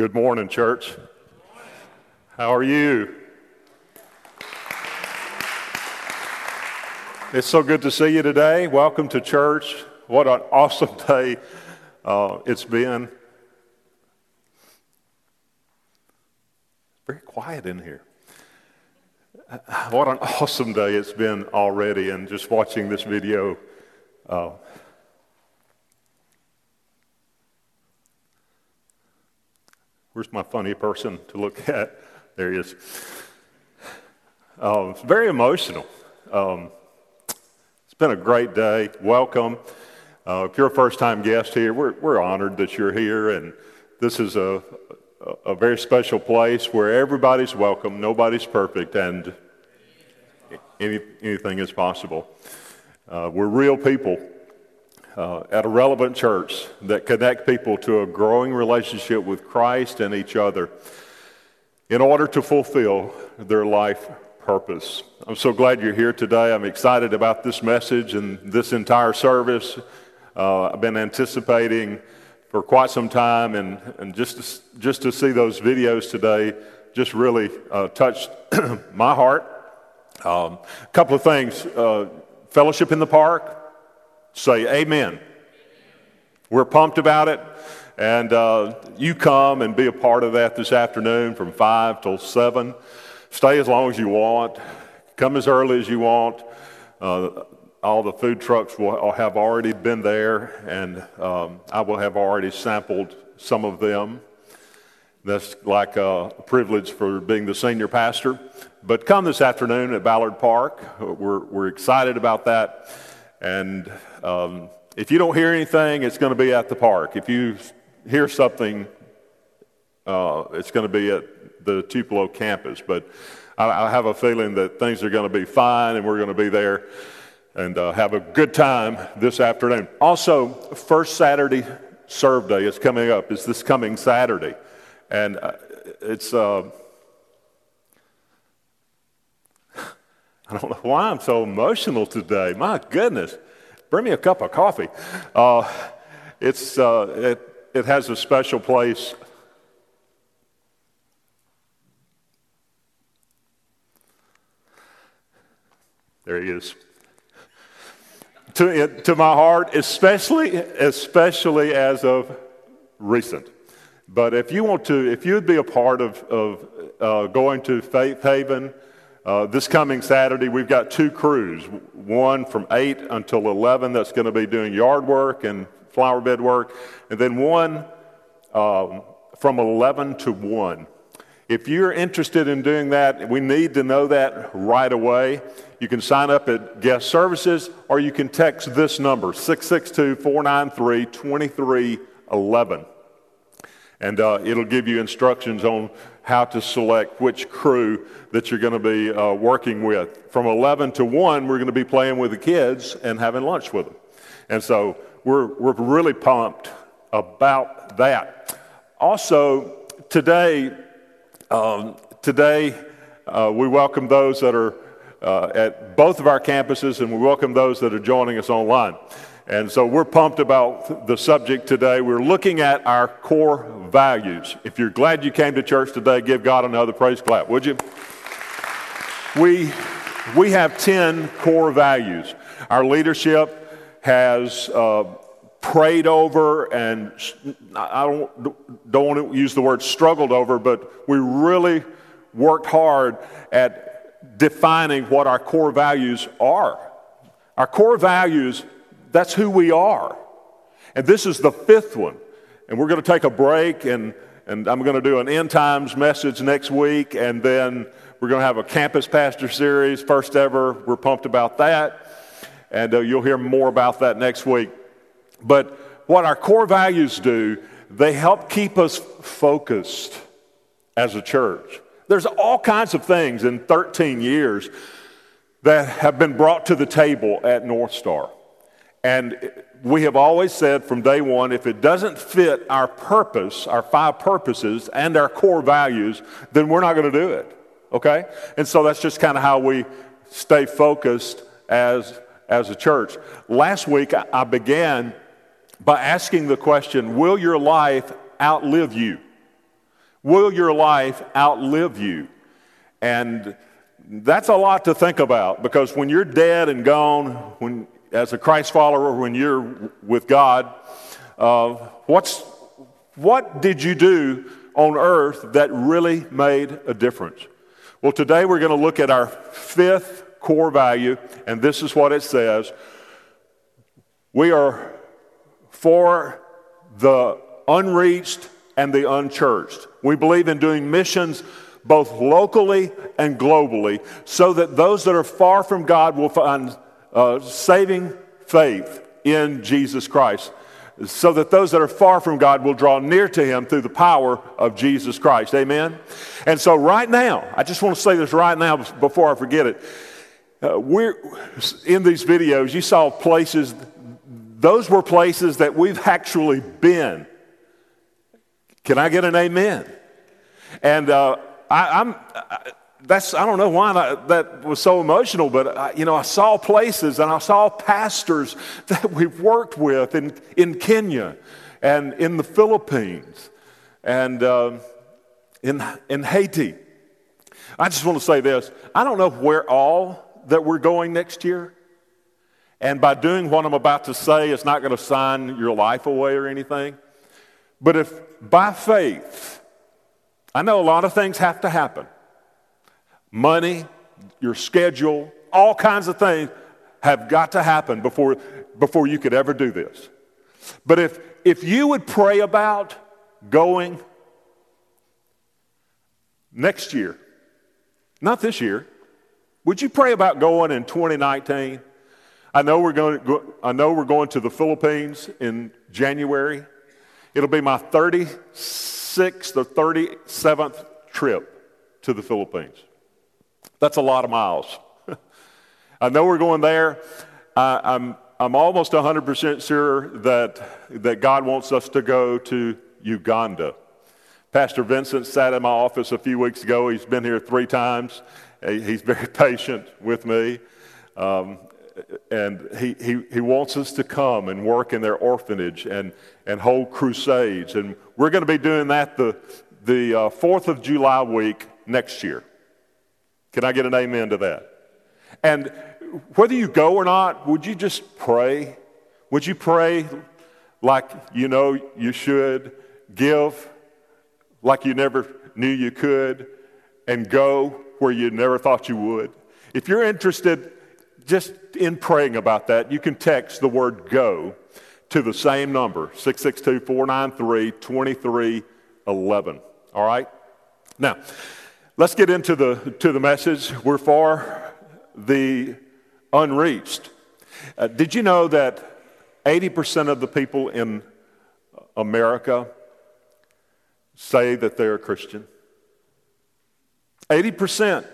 Good morning, church. How are you? It's so good to see you today. Welcome to church. What an awesome day uh, it's been. Very quiet in here. What an awesome day it's been already, and just watching this video. Uh, Where's my funny person to look at? There he is. Um, it's very emotional. Um, it's been a great day. Welcome. Uh, if you're a first time guest here, we're, we're honored that you're here. And this is a, a, very special place where everybody's welcome, nobody's perfect, and any, anything is possible. Uh, we're real people uh, at a relevant church that connect people to a growing relationship with Christ and each other in order to fulfill their life purpose. I'm so glad you're here today. I'm excited about this message and this entire service. Uh, I've been anticipating for quite some time, and, and just, to, just to see those videos today just really uh, touched my heart. A um, couple of things uh, fellowship in the park, Say amen. We're pumped about it. And uh, you come and be a part of that this afternoon from 5 till 7. Stay as long as you want. Come as early as you want. Uh, all the food trucks will have already been there, and um, I will have already sampled some of them. That's like a privilege for being the senior pastor. But come this afternoon at Ballard Park. We're, we're excited about that. And um, if you don't hear anything, it's going to be at the park. If you hear something, uh, it's going to be at the Tupelo campus. But I, I, have a feeling that things are going to be fine and we're going to be there and uh, have a good time this afternoon. Also, first Saturday serve day is coming up. It's this coming Saturday. And uh, it's. Uh, I don't know why I'm so emotional today. My goodness. Bring me a cup of coffee. Uh, it's, uh, it, it has a special place. There he is. To, to my heart, especially, especially as of recent. But if you want to, if you'd be a part of, of uh, going to Faith Haven, uh, this coming Saturday, we've got two crews one from 8 until 11 that's going to be doing yard work and flower bed work, and then one um, from 11 to 1. If you're interested in doing that, we need to know that right away. You can sign up at guest services or you can text this number 662 493 2311. And uh, it'll give you instructions on how to select which crew that you're going to be uh, working with. From 11 to 1, we're going to be playing with the kids and having lunch with them. And so we're, we're really pumped about that. Also, today, um, today uh, we welcome those that are uh, at both of our campuses and we welcome those that are joining us online. And so we're pumped about the subject today. We're looking at our core values. If you're glad you came to church today, give God another praise clap, would you? We, we have 10 core values. Our leadership has uh, prayed over and I don't, don't want to use the word struggled over, but we really worked hard at defining what our core values are. Our core values that's who we are. And this is the fifth one. And we're going to take a break, and, and I'm going to do an end times message next week, and then we're going to have a campus pastor series, first ever. We're pumped about that. And uh, you'll hear more about that next week. But what our core values do, they help keep us focused as a church. There's all kinds of things in 13 years that have been brought to the table at North Star. And we have always said from day one if it doesn't fit our purpose, our five purposes, and our core values, then we're not going to do it. Okay? And so that's just kind of how we stay focused as, as a church. Last week, I began by asking the question Will your life outlive you? Will your life outlive you? And that's a lot to think about because when you're dead and gone, when as a Christ follower, when you're with God, uh, what's what did you do on earth that really made a difference? Well, today we're going to look at our fifth core value, and this is what it says We are for the unreached and the unchurched. We believe in doing missions both locally and globally so that those that are far from God will find uh, saving faith in Jesus Christ so that those that are far from God will draw near to him through the power of Jesus Christ. Amen? And so, right now, I just want to say this right now before I forget it. Uh, we're in these videos, you saw places, those were places that we've actually been. Can I get an amen? And uh, I, am that's I don't know why that, that was so emotional, but I, you know I saw places and I saw pastors that we've worked with in in Kenya and in the Philippines and uh, in in Haiti. I just want to say this: I don't know where all that we're going next year. And by doing what I'm about to say, it's not going to sign your life away or anything. But if by faith, I know a lot of things have to happen money, your schedule, all kinds of things have got to happen before, before you could ever do this. But if, if you would pray about going next year, not this year, would you pray about going in 2019? I know we're going to go, I know we're going to the Philippines in January. It'll be my 36th or 37th trip to the Philippines. That's a lot of miles. I know we're going there. I, I'm, I'm almost 100% sure that, that God wants us to go to Uganda. Pastor Vincent sat in my office a few weeks ago. He's been here three times. He's very patient with me. Um, and he, he, he wants us to come and work in their orphanage and, and hold crusades. And we're going to be doing that the, the uh, 4th of July week next year. Can I get an amen to that? And whether you go or not, would you just pray? Would you pray like you know you should, give like you never knew you could, and go where you never thought you would? If you're interested just in praying about that, you can text the word go to the same number, 662 493 2311. All right? Now, Let's get into the, to the message. We're for the unreached. Uh, did you know that 80% of the people in America say that they're a Christian? 80%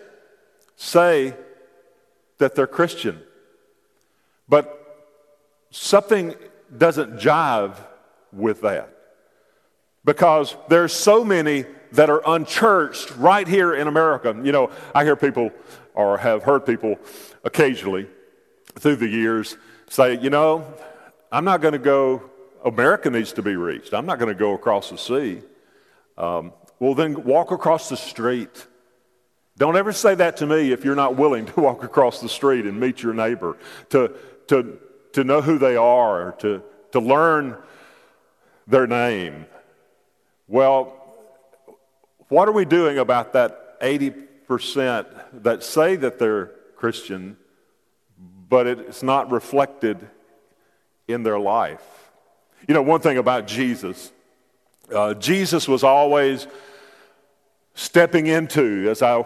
say that they're Christian. But something doesn't jive with that. Because there's so many that are unchurched right here in America. You know, I hear people or have heard people occasionally through the years say, you know, I'm not going to go, America needs to be reached. I'm not going to go across the sea. Um, well, then walk across the street. Don't ever say that to me if you're not willing to walk across the street and meet your neighbor, to, to, to know who they are, to, to learn their name. Well, what are we doing about that 80% that say that they're Christian, but it's not reflected in their life? You know, one thing about Jesus, uh, Jesus was always stepping into, as I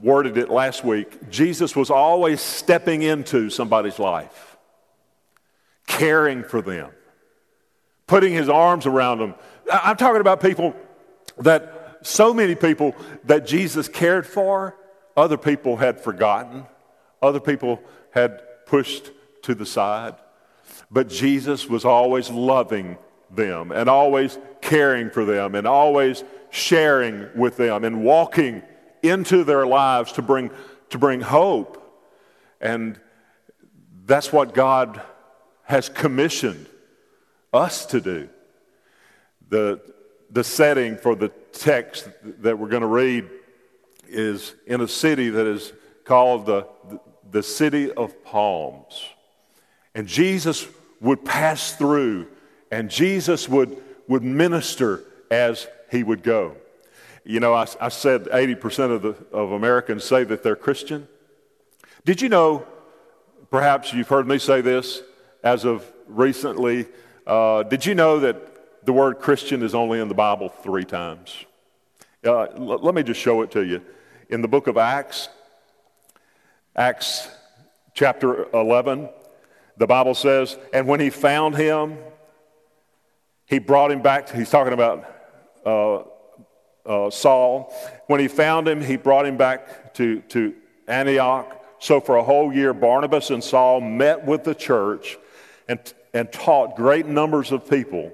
worded it last week, Jesus was always stepping into somebody's life, caring for them, putting his arms around them. I'm talking about people that so many people that Jesus cared for, other people had forgotten, other people had pushed to the side. But Jesus was always loving them and always caring for them and always sharing with them and walking into their lives to bring, to bring hope. And that's what God has commissioned us to do. The, the setting for the text that we're going to read is in a city that is called the, the city of palms. And Jesus would pass through, and Jesus would, would minister as he would go. You know, I, I said 80% of, the, of Americans say that they're Christian. Did you know, perhaps you've heard me say this as of recently, uh, did you know that the word Christian is only in the Bible three times? Uh, l- let me just show it to you. In the book of Acts, Acts chapter 11, the Bible says, and when he found him, he brought him back. To, he's talking about uh, uh, Saul. When he found him, he brought him back to, to Antioch. So for a whole year, Barnabas and Saul met with the church and, and taught great numbers of people.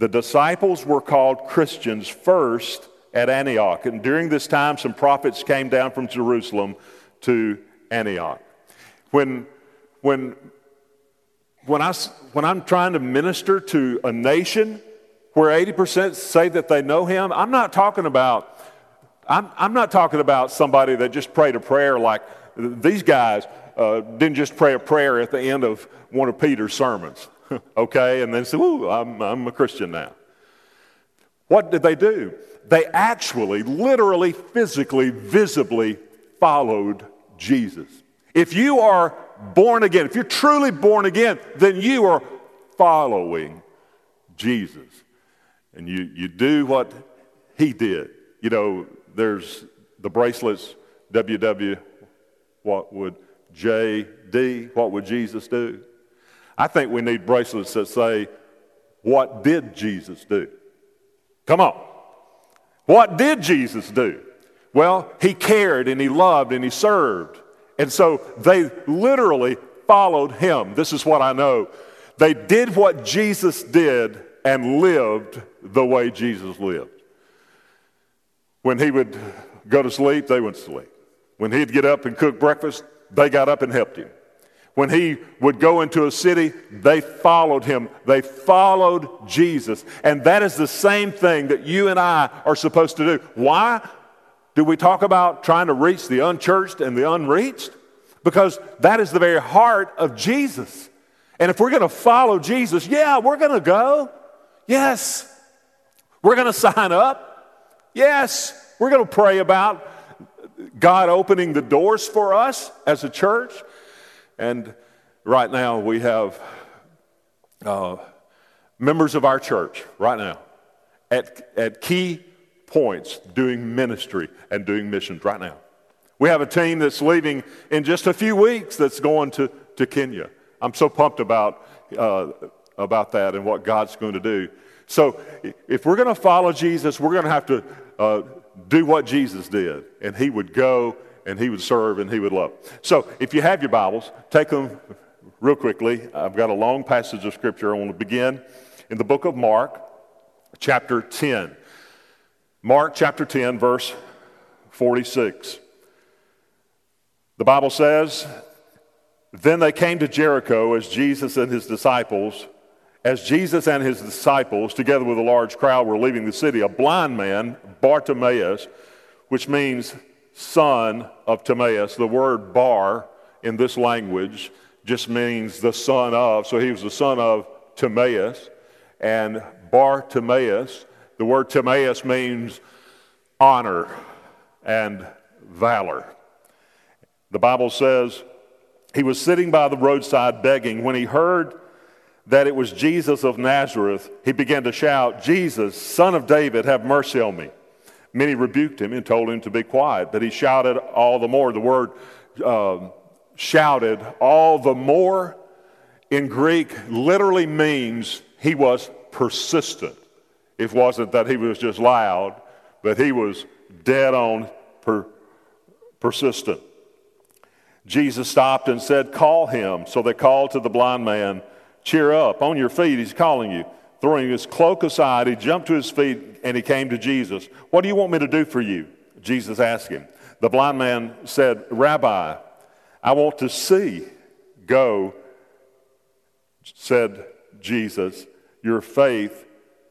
The disciples were called Christians first at Antioch. And during this time, some prophets came down from Jerusalem to Antioch. When, when, when, I, when I'm trying to minister to a nation, where 80% say that they know him, I'm not talking about I'm, I'm not talking about somebody that just prayed a prayer like these guys uh, didn't just pray a prayer at the end of one of Peter's sermons, okay, and then say, Ooh, I'm, I'm a Christian now. What did they do? They actually, literally, physically, visibly followed Jesus. If you are born again, if you're truly born again, then you are following Jesus and you, you do what he did. You know, there's the bracelets, WW, what would JD, what would Jesus do? I think we need bracelets that say, What did Jesus do? Come on. What did Jesus do? Well, he cared and he loved and he served. And so they literally followed him. This is what I know. They did what Jesus did and lived the way Jesus lived. When he would go to sleep, they went to sleep. When he'd get up and cook breakfast, they got up and helped him. When he would go into a city, they followed him. They followed Jesus. And that is the same thing that you and I are supposed to do. Why do we talk about trying to reach the unchurched and the unreached? Because that is the very heart of Jesus. And if we're going to follow Jesus, yeah, we're going to go. Yes. We're going to sign up. Yes. We're going to pray about God opening the doors for us as a church. And right now we have uh, members of our church, right now, at, at key points doing ministry and doing missions right now. We have a team that's leaving in just a few weeks that's going to, to Kenya. I'm so pumped about uh, about that and what God's going to do. So, if we're going to follow Jesus, we're going to have to uh, do what Jesus did. And he would go and he would serve and he would love. So, if you have your Bibles, take them real quickly. I've got a long passage of scripture. I want to begin in the book of Mark, chapter 10. Mark chapter 10, verse 46. The Bible says, Then they came to Jericho as Jesus and his disciples as Jesus and his disciples, together with a large crowd, were leaving the city, a blind man, Bartimaeus, which means son of Timaeus, the word bar in this language just means the son of. So he was the son of Timaeus. And Bartimaeus, the word Timaeus means honor and valor. The Bible says he was sitting by the roadside begging when he heard that it was Jesus of Nazareth, he began to shout, Jesus, son of David, have mercy on me. Many rebuked him and told him to be quiet, but he shouted all the more. The word um, shouted all the more in Greek literally means he was persistent. It wasn't that he was just loud, but he was dead on per, persistent. Jesus stopped and said, Call him. So they called to the blind man Cheer up, on your feet, he's calling you. Throwing his cloak aside, he jumped to his feet and he came to Jesus. What do you want me to do for you? Jesus asked him. The blind man said, Rabbi, I want to see. Go, said Jesus, your faith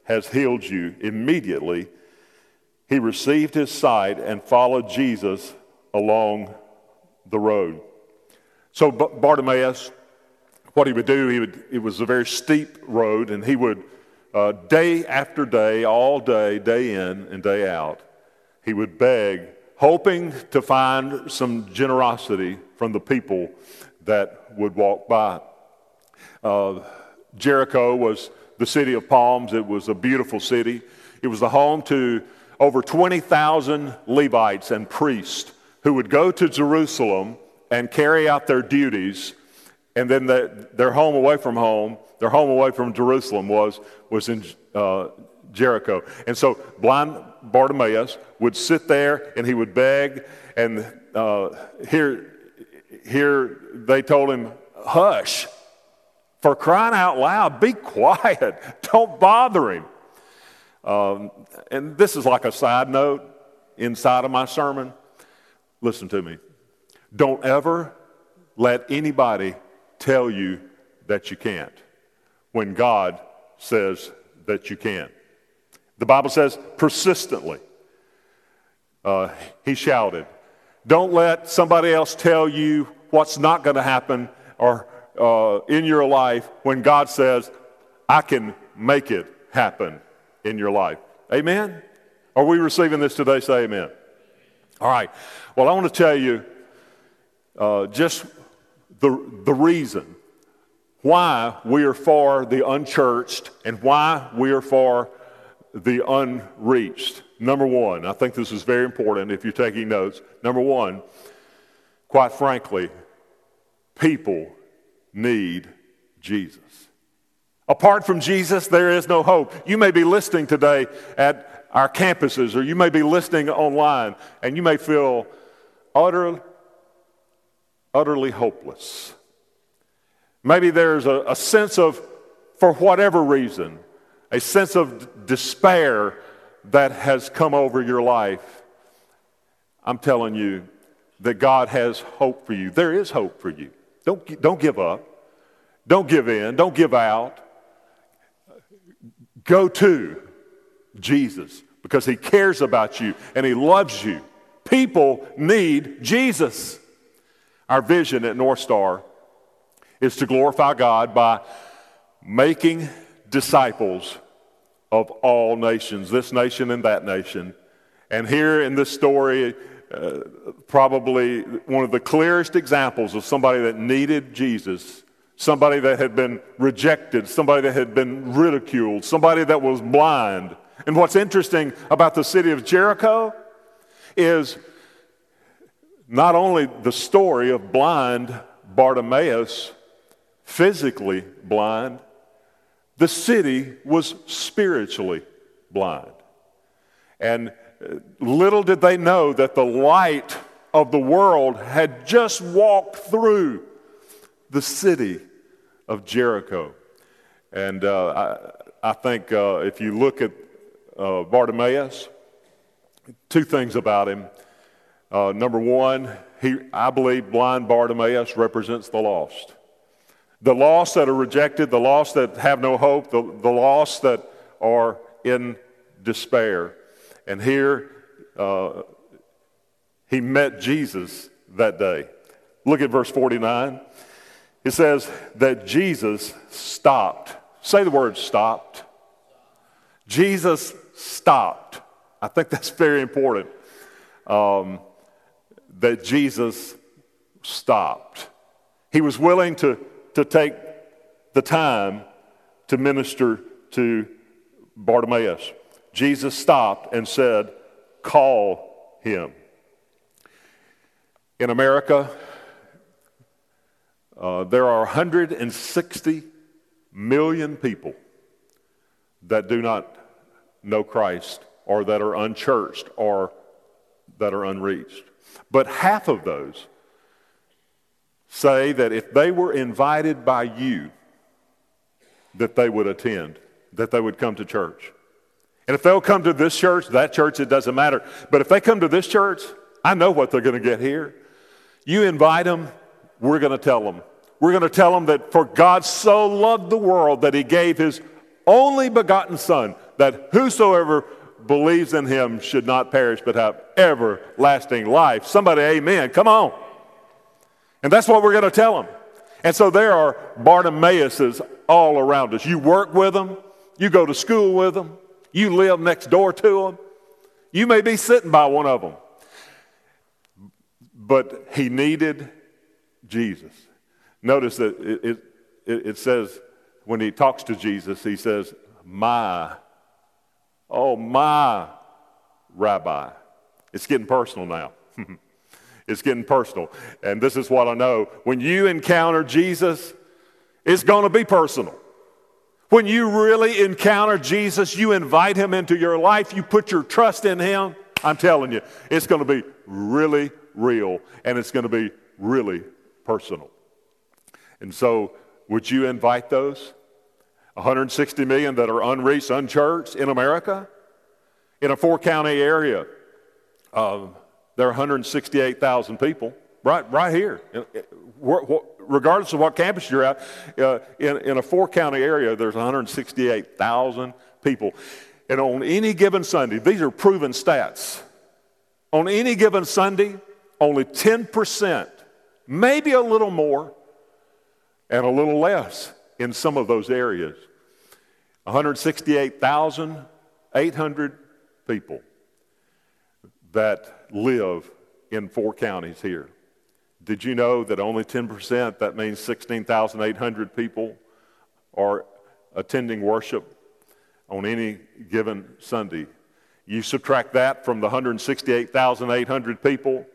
has healed you. Immediately, he received his sight and followed Jesus along the road. So Bartimaeus, what he would do, he would, it was a very steep road, and he would, uh, day after day, all day, day in and day out, he would beg, hoping to find some generosity from the people that would walk by. Uh, Jericho was the city of palms. It was a beautiful city. It was the home to over 20,000 Levites and priests who would go to Jerusalem and carry out their duties, and then the, their home away from home, their home away from Jerusalem was, was in uh, Jericho. And so blind Bartimaeus would sit there and he would beg, and uh, here, here they told him, Hush, for crying out loud, be quiet, don't bother him. Um, and this is like a side note inside of my sermon. Listen to me. Don't ever let anybody tell you that you can't when God says that you can. The Bible says persistently. Uh, he shouted. Don't let somebody else tell you what's not going to happen or uh, in your life when God says, I can make it happen in your life. Amen? Are we receiving this today? Say amen. All right. Well, I want to tell you uh, just the, the reason why we are for the unchurched and why we are for the unreached. Number one, I think this is very important if you're taking notes. Number one, quite frankly, people need Jesus. Apart from Jesus, there is no hope. You may be listening today at our campuses, or you may be listening online, and you may feel utter, utterly hopeless. Maybe there's a, a sense of, for whatever reason, a sense of despair that has come over your life. I'm telling you that God has hope for you. There is hope for you. Don't, don't give up. Don't give in. Don't give out. Go to Jesus because he cares about you and he loves you. People need Jesus. Our vision at North Star is to glorify God by making disciples of all nations, this nation and that nation. And here in this story, uh, probably one of the clearest examples of somebody that needed Jesus somebody that had been rejected, somebody that had been ridiculed, somebody that was blind. And what's interesting about the city of Jericho is not only the story of blind Bartimaeus, physically blind, the city was spiritually blind. And little did they know that the light of the world had just walked through the city of Jericho. And uh, I, I, think uh, if you look at uh, Bartimaeus, two things about him. Uh, number one, he, I believe blind Bartimaeus represents the lost. The lost that are rejected, the lost that have no hope, the, the lost that are in despair. And here, uh, he met Jesus that day. Look at verse 49. It says that Jesus stopped. Say the word stopped. Jesus stopped. I think that's very important. Um, that Jesus stopped. He was willing to, to take the time to minister to Bartimaeus. Jesus stopped and said, Call him. In America, uh, there are 160 million people that do not know Christ or that are unchurched or that are unreached. But half of those say that if they were invited by you, that they would attend, that they would come to church. And if they'll come to this church, that church, it doesn't matter. But if they come to this church, I know what they're going to get here. You invite them, we're going to tell them we're going to tell them that for God so loved the world that he gave his only begotten Son, that whosoever believes in him should not perish but have everlasting life. Somebody, amen. Come on. And that's what we're going to tell them. And so there are Bartimaeuses all around us. You work with them, you go to school with them, you live next door to them. You may be sitting by one of them. But he needed Jesus. Notice that it, it, it says, when he talks to Jesus, he says, My, oh, my rabbi. It's getting personal now. it's getting personal. And this is what I know. When you encounter Jesus, it's going to be personal. When you really encounter Jesus, you invite him into your life, you put your trust in him. I'm telling you, it's going to be really real and it's going to be really personal. And so, would you invite those 160 million that are unreached, unchurched in America? In a four county area, uh, there are 168,000 people right, right here. Regardless of what campus you're at, uh, in, in a four county area, there's 168,000 people. And on any given Sunday, these are proven stats. On any given Sunday, only 10%, maybe a little more, and a little less in some of those areas. 168,800 people that live in four counties here. Did you know that only 10%, that means 16,800 people, are attending worship on any given Sunday? You subtract that from the 168,800 people,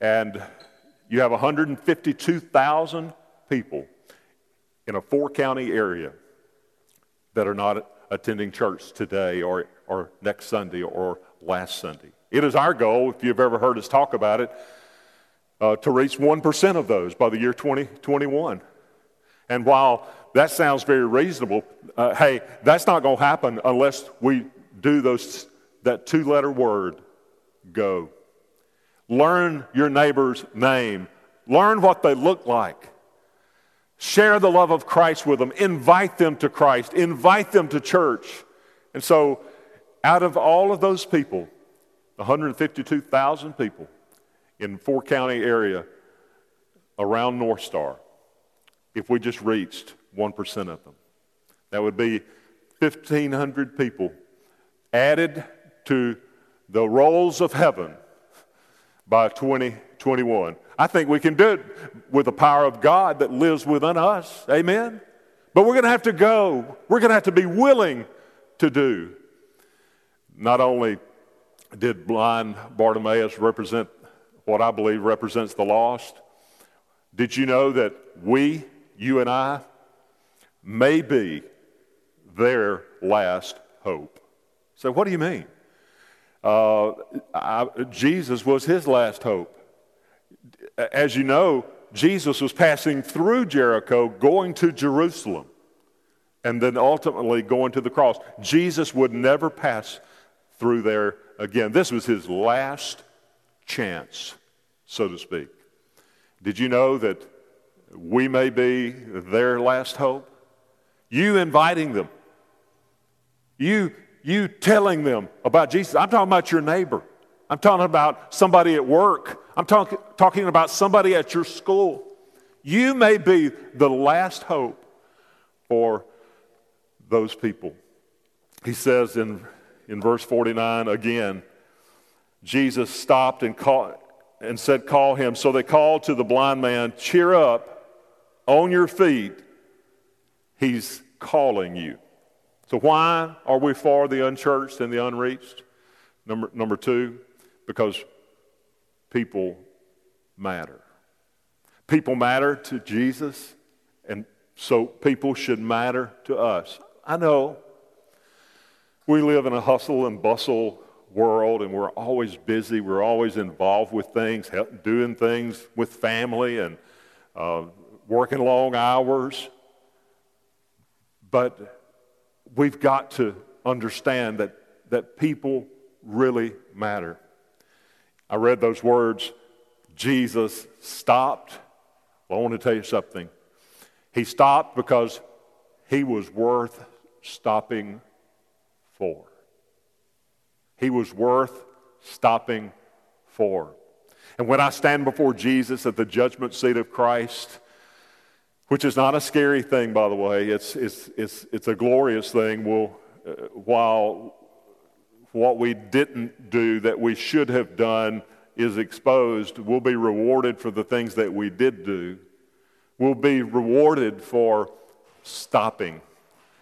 and you have 152,000 people in a four county area that are not attending church today or, or next Sunday or last Sunday. It is our goal, if you've ever heard us talk about it, uh, to reach 1% of those by the year 2021. And while that sounds very reasonable, uh, hey, that's not going to happen unless we do those, that two letter word, go. Learn your neighbor's name, learn what they look like. Share the love of Christ with them. Invite them to Christ. Invite them to church. And so, out of all of those people, 152,000 people in four county area around North Star, if we just reached 1% of them, that would be 1,500 people added to the rolls of heaven by 2021. I think we can do it with the power of God that lives within us. Amen? But we're going to have to go. We're going to have to be willing to do. Not only did blind Bartimaeus represent what I believe represents the lost, did you know that we, you and I, may be their last hope? So, what do you mean? Uh, I, Jesus was his last hope. As you know, Jesus was passing through Jericho, going to Jerusalem, and then ultimately going to the cross. Jesus would never pass through there again. This was his last chance, so to speak. Did you know that we may be their last hope? You inviting them, you you telling them about Jesus. I'm talking about your neighbor. I'm talking about somebody at work. I'm talk, talking about somebody at your school. You may be the last hope for those people. He says in, in verse 49 again, Jesus stopped and, call, and said, Call him. So they called to the blind man, Cheer up, on your feet. He's calling you. So, why are we for the unchurched and the unreached? Number, number two, because people matter. People matter to Jesus, and so people should matter to us. I know we live in a hustle and bustle world, and we're always busy. We're always involved with things, doing things with family, and uh, working long hours. But we've got to understand that, that people really matter. I read those words, Jesus stopped. Well, I want to tell you something. He stopped because he was worth stopping for. He was worth stopping for. And when I stand before Jesus at the judgment seat of Christ, which is not a scary thing, by the way, it's, it's, it's, it's a glorious thing. We'll, uh, while what we didn't do that we should have done is exposed, we'll be rewarded for the things that we did do. We'll be rewarded for stopping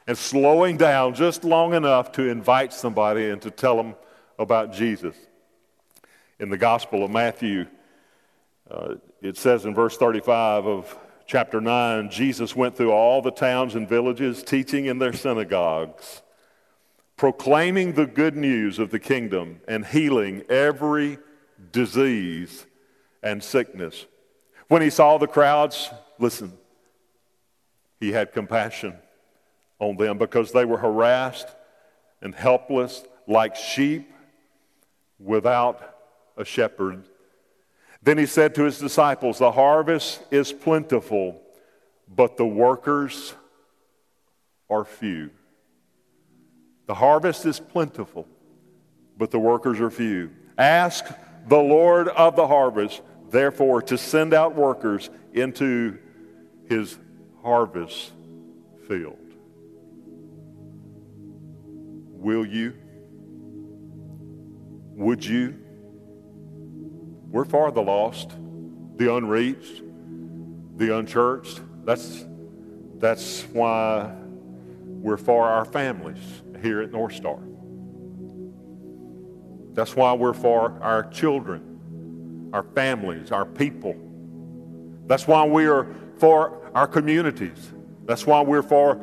and slowing down just long enough to invite somebody and to tell them about Jesus. In the Gospel of Matthew, uh, it says in verse 35 of chapter 9 Jesus went through all the towns and villages, teaching in their synagogues, proclaiming the good news of the kingdom, and healing every disease and sickness. When he saw the crowds, listen, he had compassion on them because they were harassed and helpless like sheep without a shepherd. Then he said to his disciples, The harvest is plentiful, but the workers are few. The harvest is plentiful, but the workers are few. Ask the Lord of the harvest, therefore, to send out workers into his harvest field. Will you? Would you? We're for the lost, the unreached, the unchurched. That's, that's why we're for our families here at North Star. That's why we're for our children, our families, our people. That's why we are for our communities. That's why we're for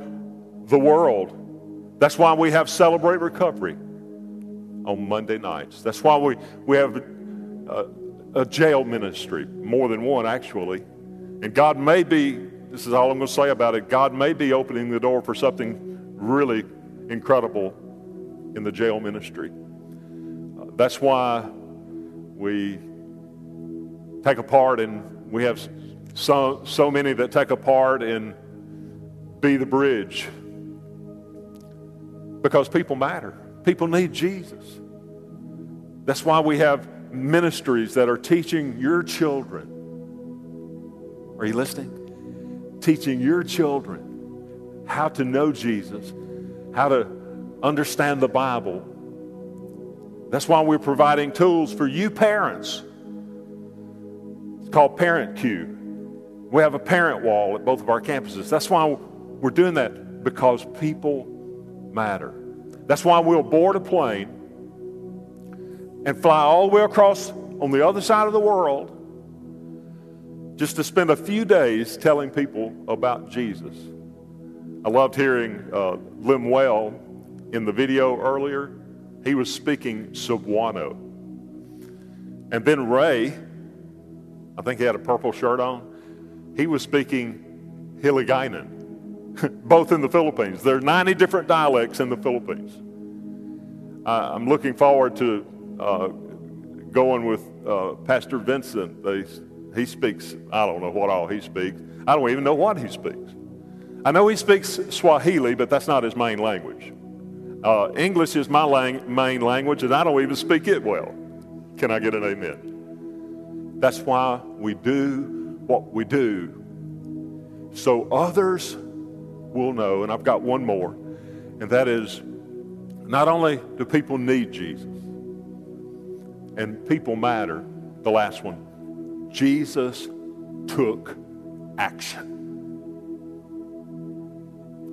the world. That's why we have Celebrate Recovery on Monday nights. That's why we, we have a, a jail ministry, more than one actually. And God may be, this is all I'm going to say about it, God may be opening the door for something really incredible in the jail ministry. Uh, that's why we take a part and we have so, so many that take a part in Be the Bridge because people matter. People need Jesus. That's why we have ministries that are teaching your children. Are you listening? Teaching your children how to know Jesus, how to understand the Bible. That's why we're providing tools for you parents. It's called Parent Cue. We have a parent wall at both of our campuses. That's why we're doing that because people matter. That's why we'll board a plane and fly all the way across on the other side of the world just to spend a few days telling people about Jesus. I loved hearing uh, Lemuel in the video earlier. He was speaking Cebuano. And then Ray, I think he had a purple shirt on, he was speaking Hiligaynon both in the Philippines. There are 90 different dialects in the Philippines. I'm looking forward to uh, going with uh, Pastor Vincent. They, he speaks, I don't know what all he speaks. I don't even know what he speaks. I know he speaks Swahili, but that's not his main language. Uh, English is my lang- main language, and I don't even speak it well. Can I get an amen? That's why we do what we do, so others will know. And I've got one more, and that is not only do people need Jesus, and people matter, the last one, Jesus took action.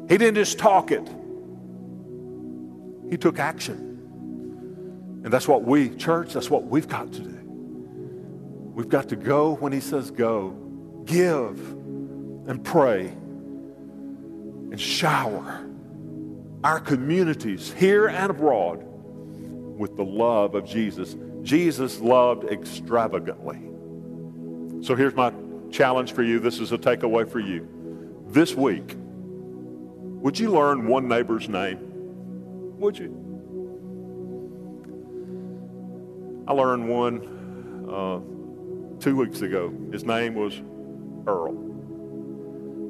He didn't just talk it, he took action. And that's what we, church, that's what we've got to do. We've got to go when he says go, give and pray and shower our communities here and abroad with the love of Jesus. Jesus loved extravagantly. So here's my challenge for you. This is a takeaway for you. This week, would you learn one neighbor's name? Would you? I learned one uh, two weeks ago. His name was Earl.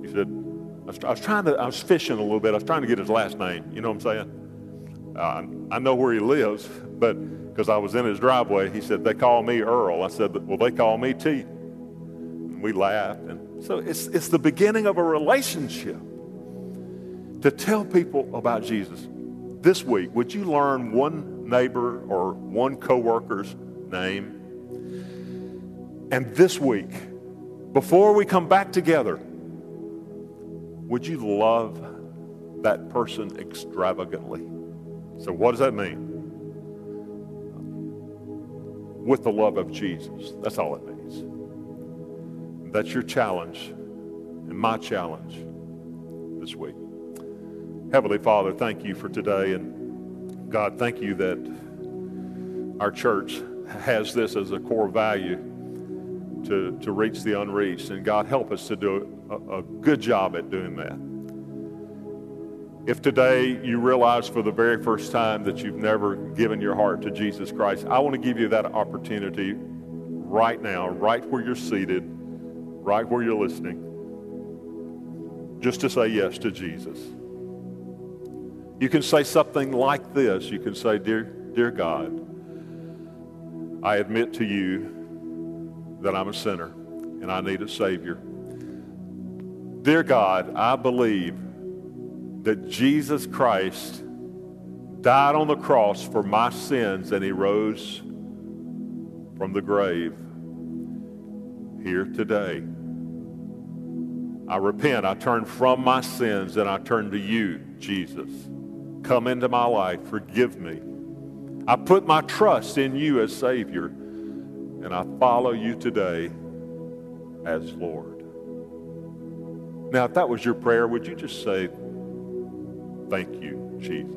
He said, I was, I was, trying to, I was fishing a little bit. I was trying to get his last name. You know what I'm saying? Uh, I know where he lives, but because I was in his driveway, he said, They call me Earl. I said, Well, they call me T. And we laughed. And so it's, it's the beginning of a relationship to tell people about Jesus. This week, would you learn one neighbor or one coworker's name? And this week, before we come back together, would you love that person extravagantly? So, what does that mean? With the love of Jesus. That's all it means. That's your challenge and my challenge this week. Heavenly Father, thank you for today. And God, thank you that our church has this as a core value to, to reach the unreached. And God, help us to do a, a good job at doing that. If today you realize for the very first time that you've never given your heart to Jesus Christ, I want to give you that opportunity right now, right where you're seated, right where you're listening, just to say yes to Jesus. You can say something like this. You can say, Dear, dear God, I admit to you that I'm a sinner and I need a Savior. Dear God, I believe that Jesus Christ died on the cross for my sins and he rose from the grave here today. I repent. I turn from my sins and I turn to you, Jesus. Come into my life. Forgive me. I put my trust in you as Savior and I follow you today as Lord. Now, if that was your prayer, would you just say, Thank you, Jesus?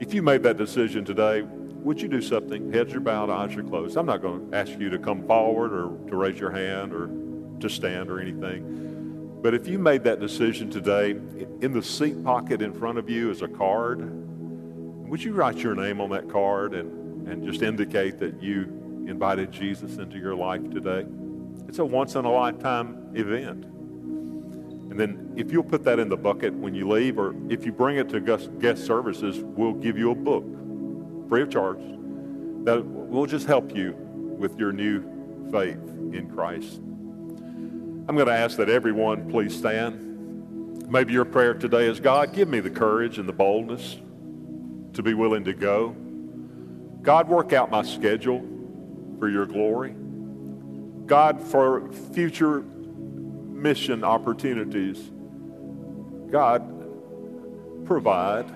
If you made that decision today, would you do something? Heads are bowed, eyes are closed. I'm not going to ask you to come forward or to raise your hand or to stand or anything. But if you made that decision today, in the seat pocket in front of you is a card. Would you write your name on that card and, and just indicate that you invited Jesus into your life today? It's a once in a lifetime event. And then if you'll put that in the bucket when you leave, or if you bring it to guest services, we'll give you a book free of charge that will just help you with your new faith in Christ. I'm going to ask that everyone please stand. Maybe your prayer today is God, give me the courage and the boldness to be willing to go. God, work out my schedule for your glory. God, for future mission opportunities, God, provide.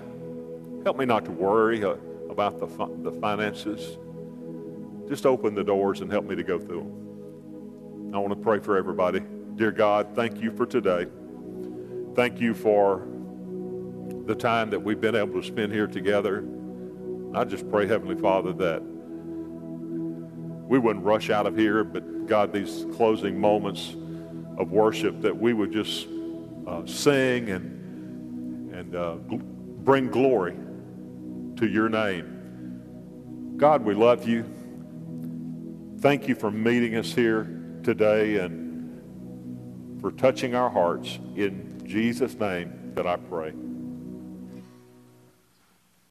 Help me not to worry uh, about the, the finances. Just open the doors and help me to go through them. I want to pray for everybody. Dear God, thank you for today. Thank you for the time that we've been able to spend here together. I just pray, Heavenly Father, that we wouldn't rush out of here, but God, these closing moments of worship, that we would just uh, sing and, and uh, bring glory to your name. God, we love you. Thank you for meeting us here today and for touching our hearts. In Jesus' name that I pray.